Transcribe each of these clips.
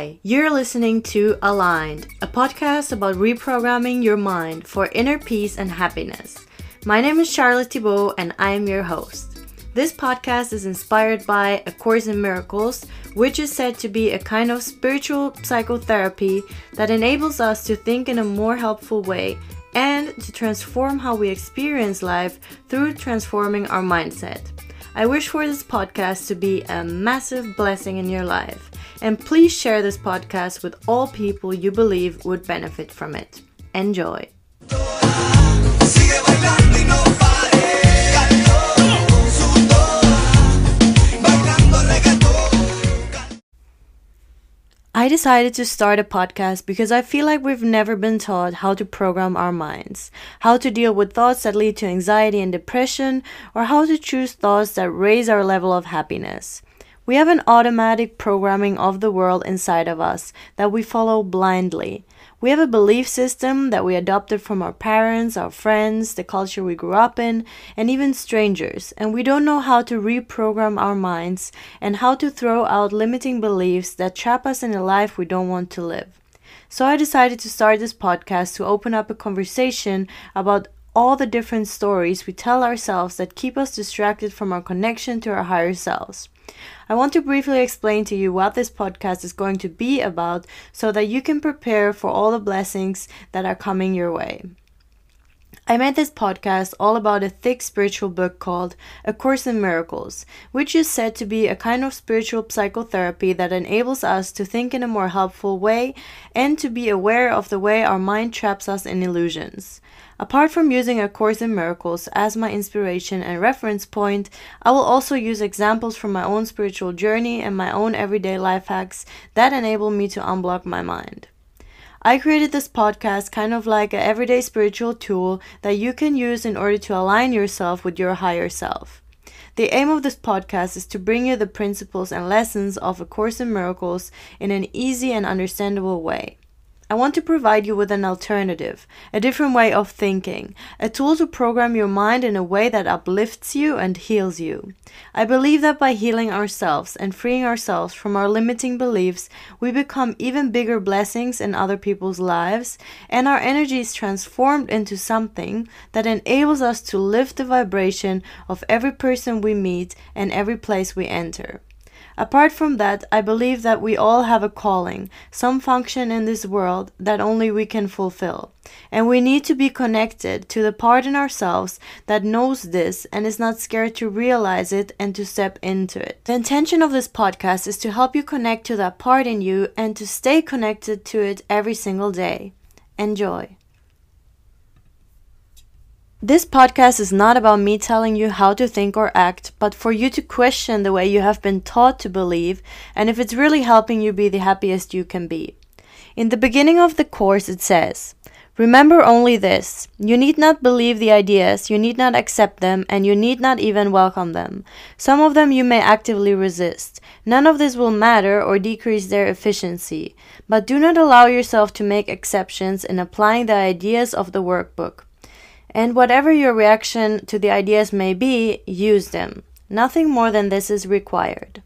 Hi, you're listening to Aligned, a podcast about reprogramming your mind for inner peace and happiness. My name is Charlotte Thibault and I am your host. This podcast is inspired by A Course in Miracles, which is said to be a kind of spiritual psychotherapy that enables us to think in a more helpful way and to transform how we experience life through transforming our mindset. I wish for this podcast to be a massive blessing in your life, and please share this podcast with all people you believe would benefit from it. Enjoy. I decided to start a podcast because I feel like we've never been taught how to program our minds, how to deal with thoughts that lead to anxiety and depression, or how to choose thoughts that raise our level of happiness. We have an automatic programming of the world inside of us that we follow blindly. We have a belief system that we adopted from our parents, our friends, the culture we grew up in, and even strangers, and we don't know how to reprogram our minds and how to throw out limiting beliefs that trap us in a life we don't want to live. So I decided to start this podcast to open up a conversation about all the different stories we tell ourselves that keep us distracted from our connection to our higher selves. I want to briefly explain to you what this podcast is going to be about so that you can prepare for all the blessings that are coming your way. I made this podcast all about a thick spiritual book called A Course in Miracles, which is said to be a kind of spiritual psychotherapy that enables us to think in a more helpful way and to be aware of the way our mind traps us in illusions. Apart from using A Course in Miracles as my inspiration and reference point, I will also use examples from my own spiritual journey and my own everyday life hacks that enable me to unblock my mind. I created this podcast kind of like an everyday spiritual tool that you can use in order to align yourself with your higher self. The aim of this podcast is to bring you the principles and lessons of A Course in Miracles in an easy and understandable way. I want to provide you with an alternative, a different way of thinking, a tool to program your mind in a way that uplifts you and heals you. I believe that by healing ourselves and freeing ourselves from our limiting beliefs, we become even bigger blessings in other people's lives, and our energy is transformed into something that enables us to lift the vibration of every person we meet and every place we enter. Apart from that, I believe that we all have a calling, some function in this world that only we can fulfill. And we need to be connected to the part in ourselves that knows this and is not scared to realize it and to step into it. The intention of this podcast is to help you connect to that part in you and to stay connected to it every single day. Enjoy. This podcast is not about me telling you how to think or act, but for you to question the way you have been taught to believe and if it's really helping you be the happiest you can be. In the beginning of the course, it says, Remember only this you need not believe the ideas, you need not accept them, and you need not even welcome them. Some of them you may actively resist. None of this will matter or decrease their efficiency. But do not allow yourself to make exceptions in applying the ideas of the workbook. And whatever your reaction to the ideas may be, use them. Nothing more than this is required.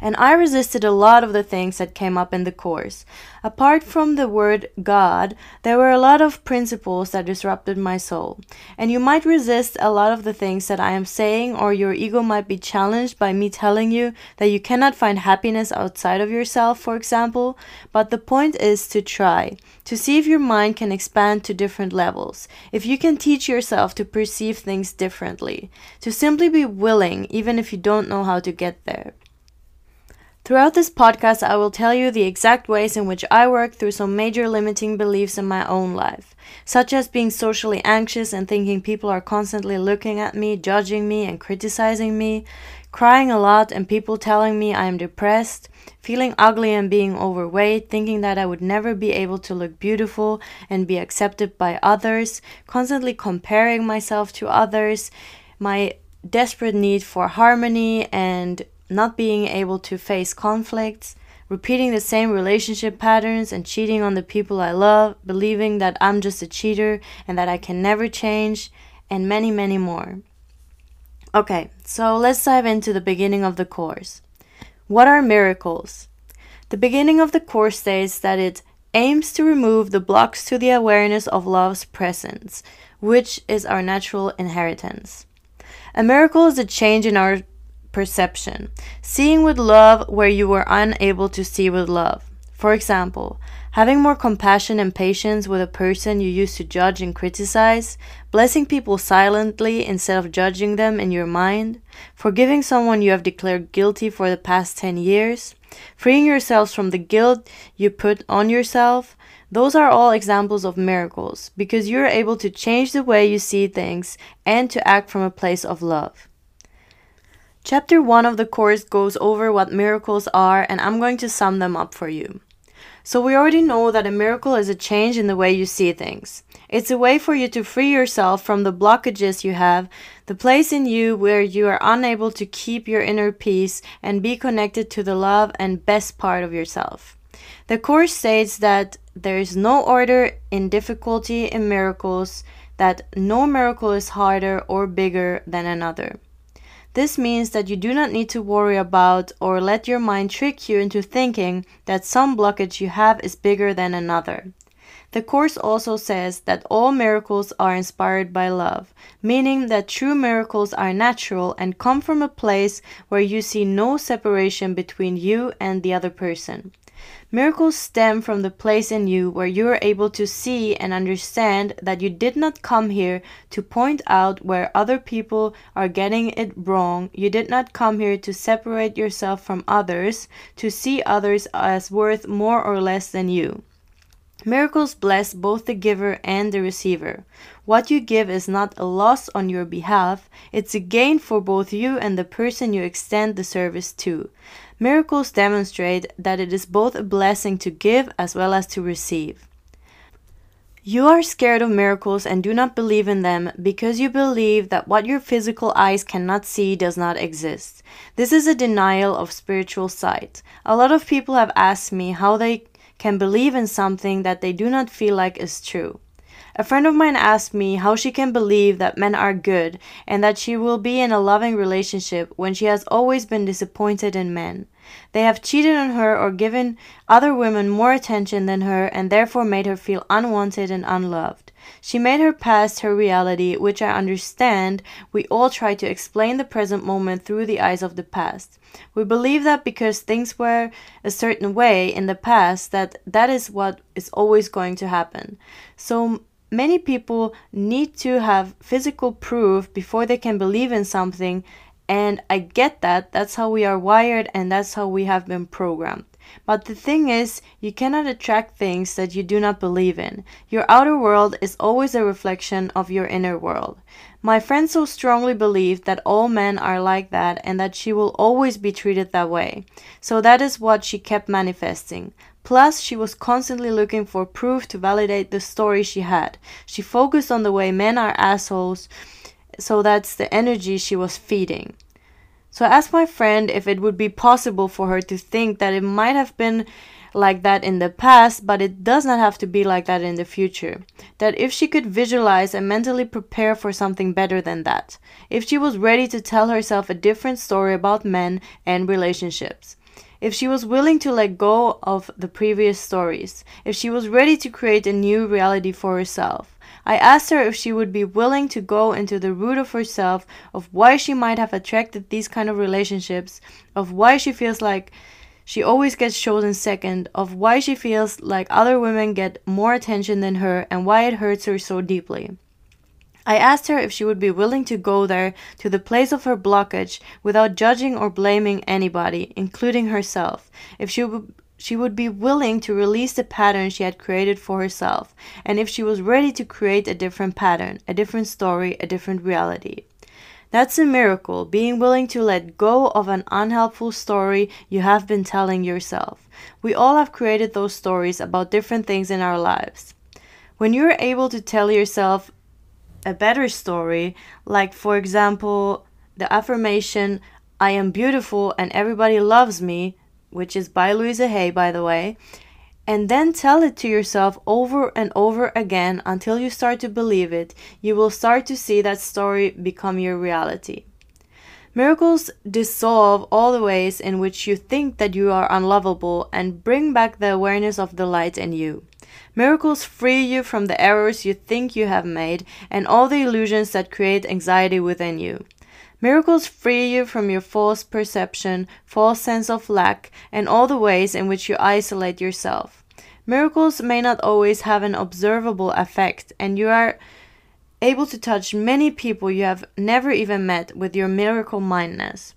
And I resisted a lot of the things that came up in the course. Apart from the word God, there were a lot of principles that disrupted my soul. And you might resist a lot of the things that I am saying, or your ego might be challenged by me telling you that you cannot find happiness outside of yourself, for example. But the point is to try, to see if your mind can expand to different levels, if you can teach yourself to perceive things differently, to simply be willing, even if you don't know how to get there. Throughout this podcast, I will tell you the exact ways in which I work through some major limiting beliefs in my own life, such as being socially anxious and thinking people are constantly looking at me, judging me, and criticizing me, crying a lot and people telling me I am depressed, feeling ugly and being overweight, thinking that I would never be able to look beautiful and be accepted by others, constantly comparing myself to others, my desperate need for harmony and not being able to face conflicts, repeating the same relationship patterns and cheating on the people I love, believing that I'm just a cheater and that I can never change, and many, many more. Okay, so let's dive into the beginning of the course. What are miracles? The beginning of the course states that it aims to remove the blocks to the awareness of love's presence, which is our natural inheritance. A miracle is a change in our perception, seeing with love where you were unable to see with love. For example, having more compassion and patience with a person you used to judge and criticize, blessing people silently instead of judging them in your mind, forgiving someone you have declared guilty for the past 10 years, freeing yourselves from the guilt you put on yourself. Those are all examples of miracles because you're able to change the way you see things and to act from a place of love. Chapter 1 of the course goes over what miracles are, and I'm going to sum them up for you. So, we already know that a miracle is a change in the way you see things. It's a way for you to free yourself from the blockages you have, the place in you where you are unable to keep your inner peace and be connected to the love and best part of yourself. The Course states that there is no order in difficulty in miracles, that no miracle is harder or bigger than another. This means that you do not need to worry about or let your mind trick you into thinking that some blockage you have is bigger than another. The Course also says that all miracles are inspired by love, meaning that true miracles are natural and come from a place where you see no separation between you and the other person. Miracles stem from the place in you where you are able to see and understand that you did not come here to point out where other people are getting it wrong. You did not come here to separate yourself from others, to see others as worth more or less than you. Miracles bless both the giver and the receiver. What you give is not a loss on your behalf, it's a gain for both you and the person you extend the service to. Miracles demonstrate that it is both a blessing to give as well as to receive. You are scared of miracles and do not believe in them because you believe that what your physical eyes cannot see does not exist. This is a denial of spiritual sight. A lot of people have asked me how they can believe in something that they do not feel like is true. A friend of mine asked me how she can believe that men are good and that she will be in a loving relationship when she has always been disappointed in men. They have cheated on her or given other women more attention than her and therefore made her feel unwanted and unloved. She made her past her reality, which I understand. We all try to explain the present moment through the eyes of the past. We believe that because things were a certain way in the past that that is what is always going to happen. So many people need to have physical proof before they can believe in something and I get that. That's how we are wired and that's how we have been programmed. But the thing is, you cannot attract things that you do not believe in. Your outer world is always a reflection of your inner world. My friend so strongly believed that all men are like that and that she will always be treated that way. So that is what she kept manifesting. Plus, she was constantly looking for proof to validate the story she had. She focused on the way men are assholes so that's the energy she was feeding. So I asked my friend if it would be possible for her to think that it might have been like that in the past, but it does not have to be like that in the future. That if she could visualize and mentally prepare for something better than that, if she was ready to tell herself a different story about men and relationships, if she was willing to let go of the previous stories, if she was ready to create a new reality for herself, I asked her if she would be willing to go into the root of herself, of why she might have attracted these kind of relationships, of why she feels like she always gets chosen second, of why she feels like other women get more attention than her, and why it hurts her so deeply. I asked her if she would be willing to go there to the place of her blockage without judging or blaming anybody, including herself, if she would she would be willing to release the pattern she had created for herself, and if she was ready to create a different pattern, a different story, a different reality. That's a miracle, being willing to let go of an unhelpful story you have been telling yourself. We all have created those stories about different things in our lives. When you're able to tell yourself a better story, like for example, the affirmation, I am beautiful and everybody loves me, which is by Louisa Hay, by the way, and then tell it to yourself over and over again until you start to believe it, you will start to see that story become your reality. Miracles dissolve all the ways in which you think that you are unlovable and bring back the awareness of the light in you. Miracles free you from the errors you think you have made and all the illusions that create anxiety within you. Miracles free you from your false perception, false sense of lack, and all the ways in which you isolate yourself. Miracles may not always have an observable effect, and you are able to touch many people you have never even met with your miracle mindness.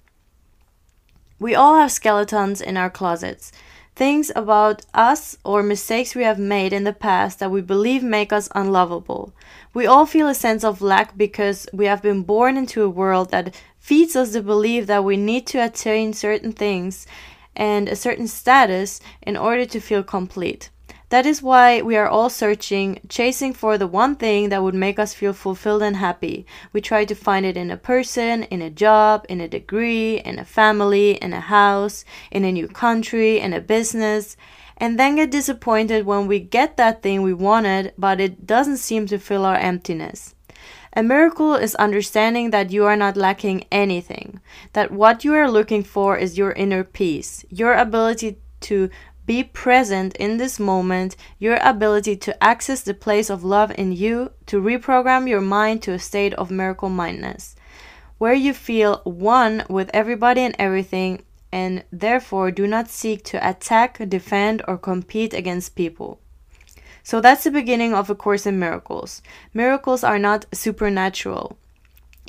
We all have skeletons in our closets, things about us or mistakes we have made in the past that we believe make us unlovable. We all feel a sense of lack because we have been born into a world that feeds us the belief that we need to attain certain things and a certain status in order to feel complete. That is why we are all searching, chasing for the one thing that would make us feel fulfilled and happy. We try to find it in a person, in a job, in a degree, in a family, in a house, in a new country, in a business, and then get disappointed when we get that thing we wanted, but it doesn't seem to fill our emptiness. A miracle is understanding that you are not lacking anything, that what you are looking for is your inner peace, your ability to be present in this moment, your ability to access the place of love in you, to reprogram your mind to a state of miracle mindness, where you feel one with everybody and everything, and therefore do not seek to attack, defend, or compete against people. So that's the beginning of A Course in Miracles. Miracles are not supernatural.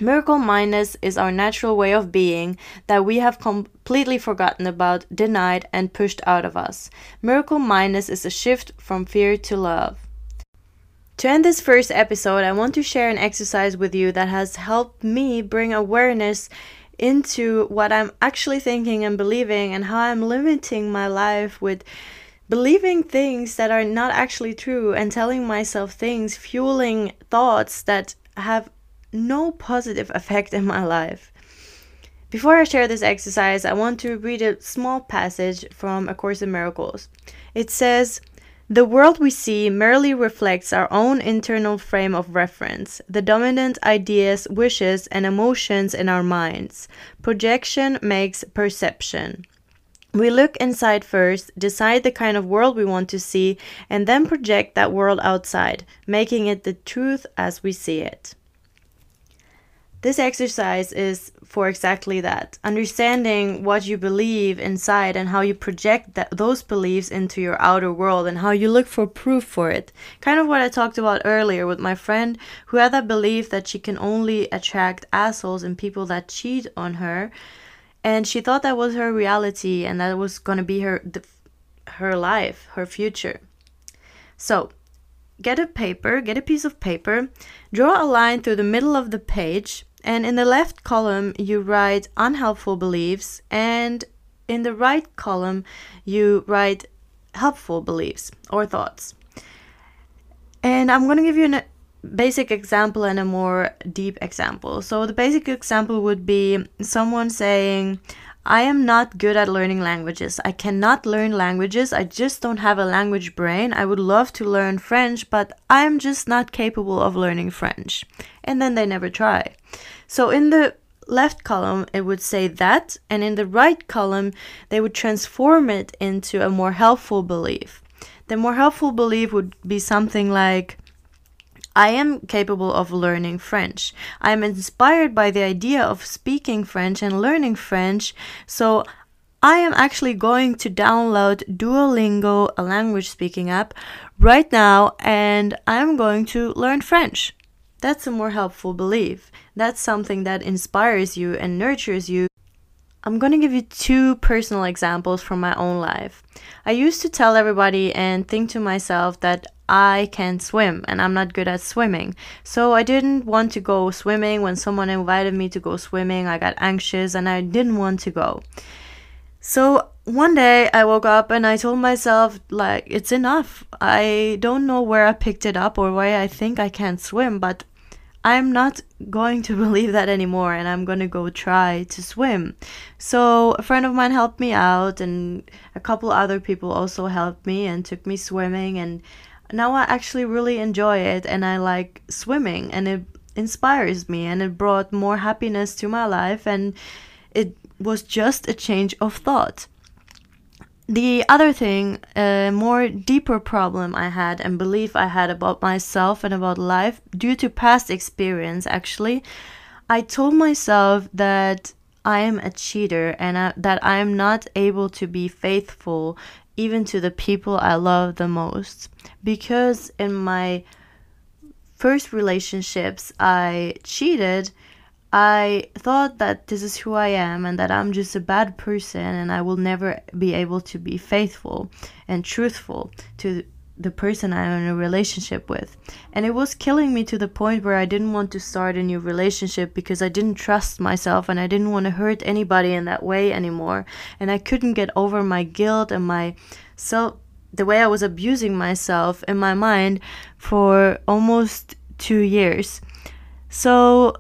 Miracle mindness is our natural way of being that we have completely forgotten about, denied, and pushed out of us. Miracle mindness is a shift from fear to love. To end this first episode, I want to share an exercise with you that has helped me bring awareness into what I'm actually thinking and believing and how I'm limiting my life with believing things that are not actually true and telling myself things, fueling thoughts that have no positive effect in my life. Before I share this exercise, I want to read a small passage from A Course in Miracles. It says, the world we see merely reflects our own internal frame of reference, the dominant ideas, wishes, and emotions in our minds. Projection makes perception. We look inside first, decide the kind of world we want to see, and then project that world outside, making it the truth as we see it. This exercise is for exactly that understanding what you believe inside and how you project that, those beliefs into your outer world and how you look for proof for it. Kind of what I talked about earlier with my friend who had that belief that she can only attract assholes and people that cheat on her. And she thought that was her reality and that was going to be her, her life, her future. So, get a paper, get a piece of paper, draw a line through the middle of the page and in the left column, you write unhelpful beliefs, and in the right column, you write helpful beliefs or thoughts. And I'm going to give you a basic example and a more deep example. So, the basic example would be someone saying, I am not good at learning languages. I cannot learn languages. I just don't have a language brain. I would love to learn French, but I'm just not capable of learning French. And then they never try. So in the left column, it would say that, and in the right column, they would transform it into a more helpful belief. The more helpful belief would be something like, I am capable of learning French. I am inspired by the idea of speaking French and learning French, so I am actually going to download Duolingo, a language speaking app, right now, and I'm going to learn French. That's a more helpful belief. That's something that inspires you and nurtures you I'm going to give you two personal examples from my own life. I used to tell everybody and think to myself that I can't swim and I'm not good at swimming. So I didn't want to go swimming. When someone invited me to go swimming, I got anxious and I didn't want to go. So one day I woke up and I told myself, like, it's enough. I don't know where I picked it up or why I think I can't swim, but I'm not going to believe that anymore and I'm going to go try to swim. So, a friend of mine helped me out, and a couple other people also helped me and took me swimming. And now I actually really enjoy it and I like swimming. And it, inspires me and it brought more happiness to my life and it was just a change of thought. The other thing, a more deeper problem I had and belief I had about myself and about life due to past experience actually, I told myself that I am a cheater and I, that I am not able to be faithful even to the people I love the most. Because in my first relationships, I cheated. I thought that this is who I am and that I'm just a bad person and I will never be able to be faithful and truthful to the person I'm in a relationship with. And it was killing me to the point where I didn't want to start a new relationship because I didn't trust myself and I didn't want to hurt anybody in that way anymore. And I couldn't get over my guilt and my self the way I was abusing myself in my mind for almost 2 years. So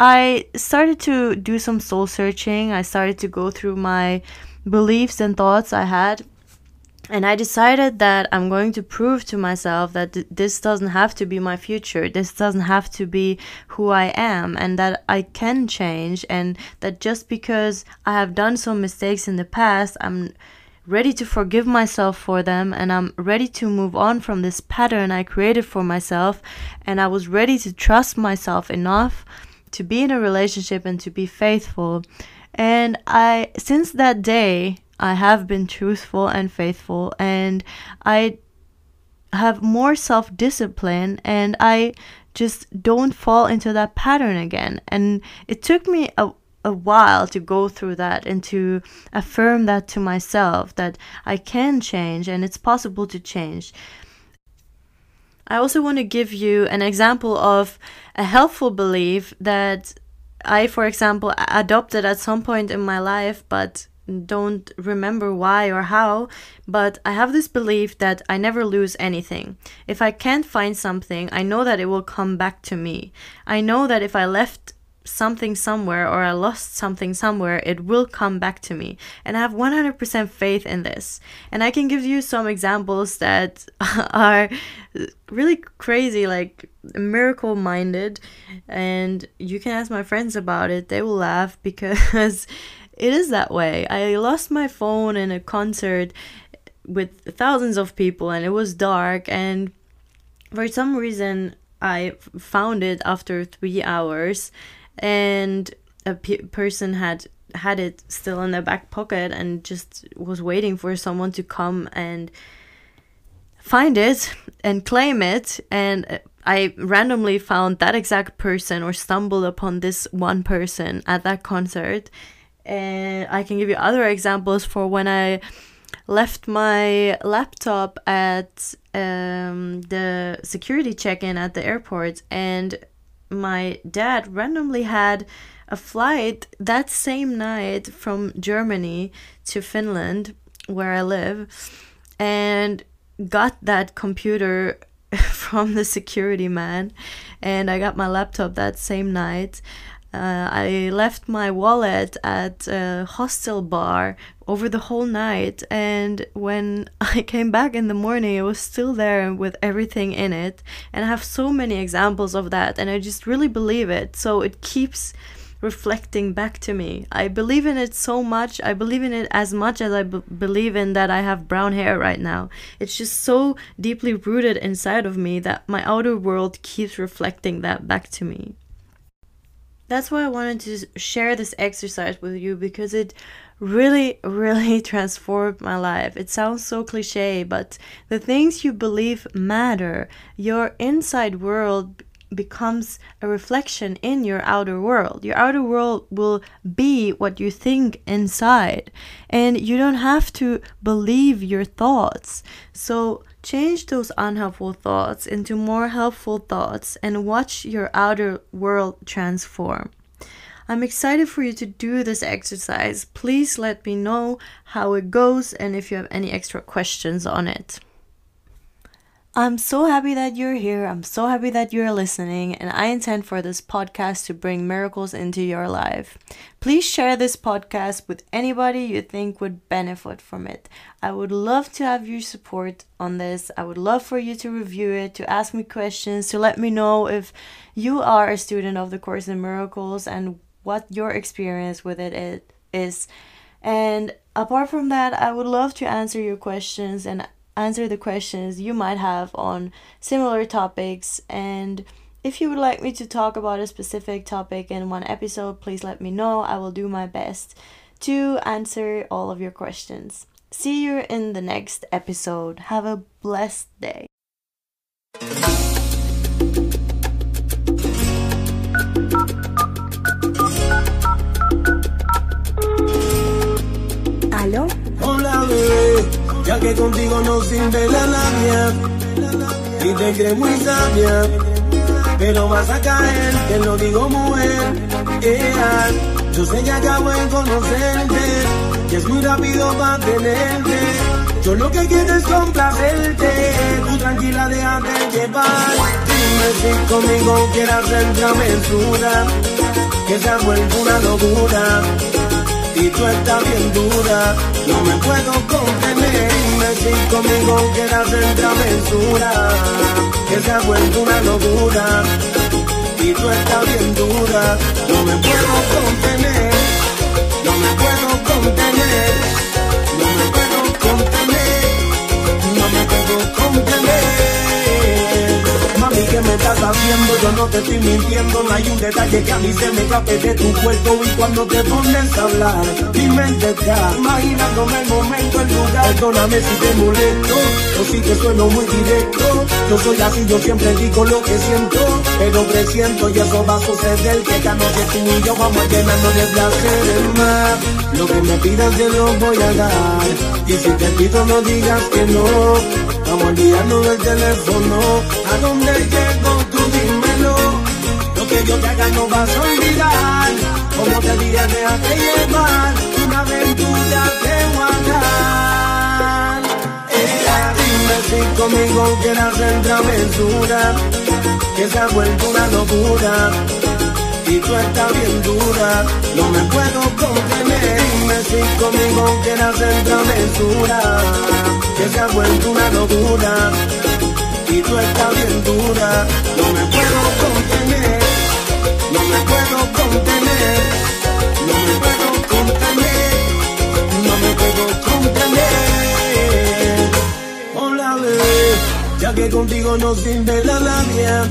I started to do some soul searching. I started to go through my beliefs and thoughts I had and I decided that I'm going to prove to myself that th- this doesn't have to be my future. This doesn't have to be who I am, and that I can change, and that just because I have done some mistakes in the past, I'm ready to forgive myself for them, and I'm ready to move on from this pattern I created for myself, and I was ready to trust myself enough to be in a relationship and to be faithful. And I, since that day, I have been truthful and faithful, and I have more self discipline, and I just don't fall into that pattern again. And it took me a, a while to go through that and to affirm that to myself that I can change and it's possible to change. I also want to give you an example of a helpful belief that I, for example, adopted at some point in my life, but don't remember why or how, but I have this belief that I never lose anything. If I can't find something, I know that it will come back to me. I know that if I left something somewhere or I lost something somewhere, it will come back to me. And I have 100% faith in this. And I can give you some examples that are really crazy, like miracle minded. And you can ask my friends about it, they will laugh because it is that way. I lost my phone in a concert with thousands of people and it was dark and for some reason I found it after 3 hours and a pe- person had had it still in their back pocket and just was waiting for someone to come and find it and claim it. And I randomly found that exact person or stumbled upon this one person at that concert. And I can give you other examples for when I left my laptop at um, the security check-in at the airport. And my dad randomly had a flight that same night from Germany to Finland where I live and got that computer from the security man and I got my laptop that same night uh, I left my wallet at a hostel bar over the whole night, and when I came back in the morning, it was still there with everything in it. And I have so many examples of that, and I just really believe it. So it keeps reflecting back to me. I believe in it so much. I believe in it as much as I b- believe in that I have brown hair right now. It's just so deeply rooted inside of me that my outer world keeps reflecting that back to me that's why I wanted to share this exercise with you because it really, really transformed my life. It sounds so cliche, but the things you believe matter. Your inside world becomes a reflection in your outer world. Your outer world will be what you think inside, and you don't have to believe your thoughts. So, change those unhelpful thoughts into more helpful thoughts and watch your outer world transform. I'm excited for you to do this exercise. Please let me know how it goes and if you have any extra questions on it. I'm so happy that you're here. I'm so happy that you're listening, and I intend for this podcast to bring miracles into your life. Please share this podcast with anybody you think would benefit from it. I would love to have your support on this. I would love for you to review it, to ask me questions, to let me know if you are a student of the Course in Miracles and what your experience with it is. And apart from that, I would love to answer your questions and answer the questions you might have on similar topics. And if you would like me to talk about a specific topic in one episode, please let me know. I will do my best to answer all of your questions. See you in the next episode. Have a blessed day. Que contigo no sirve la labia y te crees muy sabia, pero vas a caer, te lo digo mujer, yeah. yo sé que acabo de conocerte, y es muy rápido para tenerte, yo lo que quiero es complacerte, tú tranquila déjate llevar, dime si conmigo quieras hacer travesura, que se ha una locura y tú estás bien dura, no me puedo contener. Dime si conmigo quieres hacer travesura, que se ha vuelto una locura. Y tú estás bien dura, no me puedo contener, no me puedo contener, ¿qué me estás haciendo? Yo no te estoy mintiendo, no hay un detalle que a mí se me escape de tu cuerpo y cuando te pones a hablar, mi mente está imaginándome el momento, el lugar. Perdóname si te molesto, o si te sueno muy directo. Yo soy así, yo siempre digo lo que siento, pero presiento y eso va a suceder que esta noche tú y yo vamos a llenarnos de placer el mar. Lo que me pidas te lo voy a dar, y si te pido no digas que no. Vamos olvidarnos del teléfono. ¿A dónde llego? Tú dímelo. Lo que yo te haga no vas a olvidar. Como te dije, déjate llevar. Una aventura te voy a dar. dime si conmigo quieres hacer travesura. Que se ha vuelto una locura y tú estás bien dura, no me puedo contener. Dime si conmigo quieres hacer travesura, que se ha vuelto una locura y tú estás bien dura, no me puedo contener, no me puedo contener, no me puedo contener, no me puedo contener. Hola bebé, ya que contigo no sirve la labia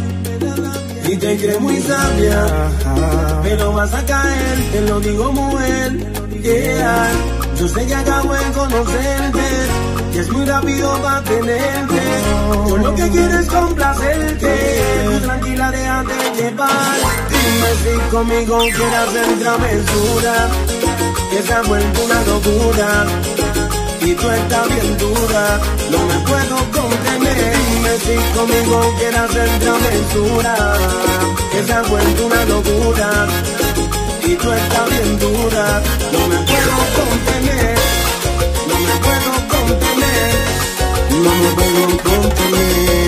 y te crees muy sabia, pero vas a caer, te lo digo mujer, yeah. Yo sé que acabo de conocerte, y es muy rápido para tenerte. Yo lo que quiero es complacerte, tú tranquila déjate llevar. Dime si conmigo quieres hacer travesura, que se ha vuelto una locura. Y tú estás bien dura, no me puedo contener. Dime si conmigo quieres hacer travesura, que se ha vuelto una locura. Y tú estás bien dura, no me puedo contener, no me puedo contener, Mama, bom, bom, bom,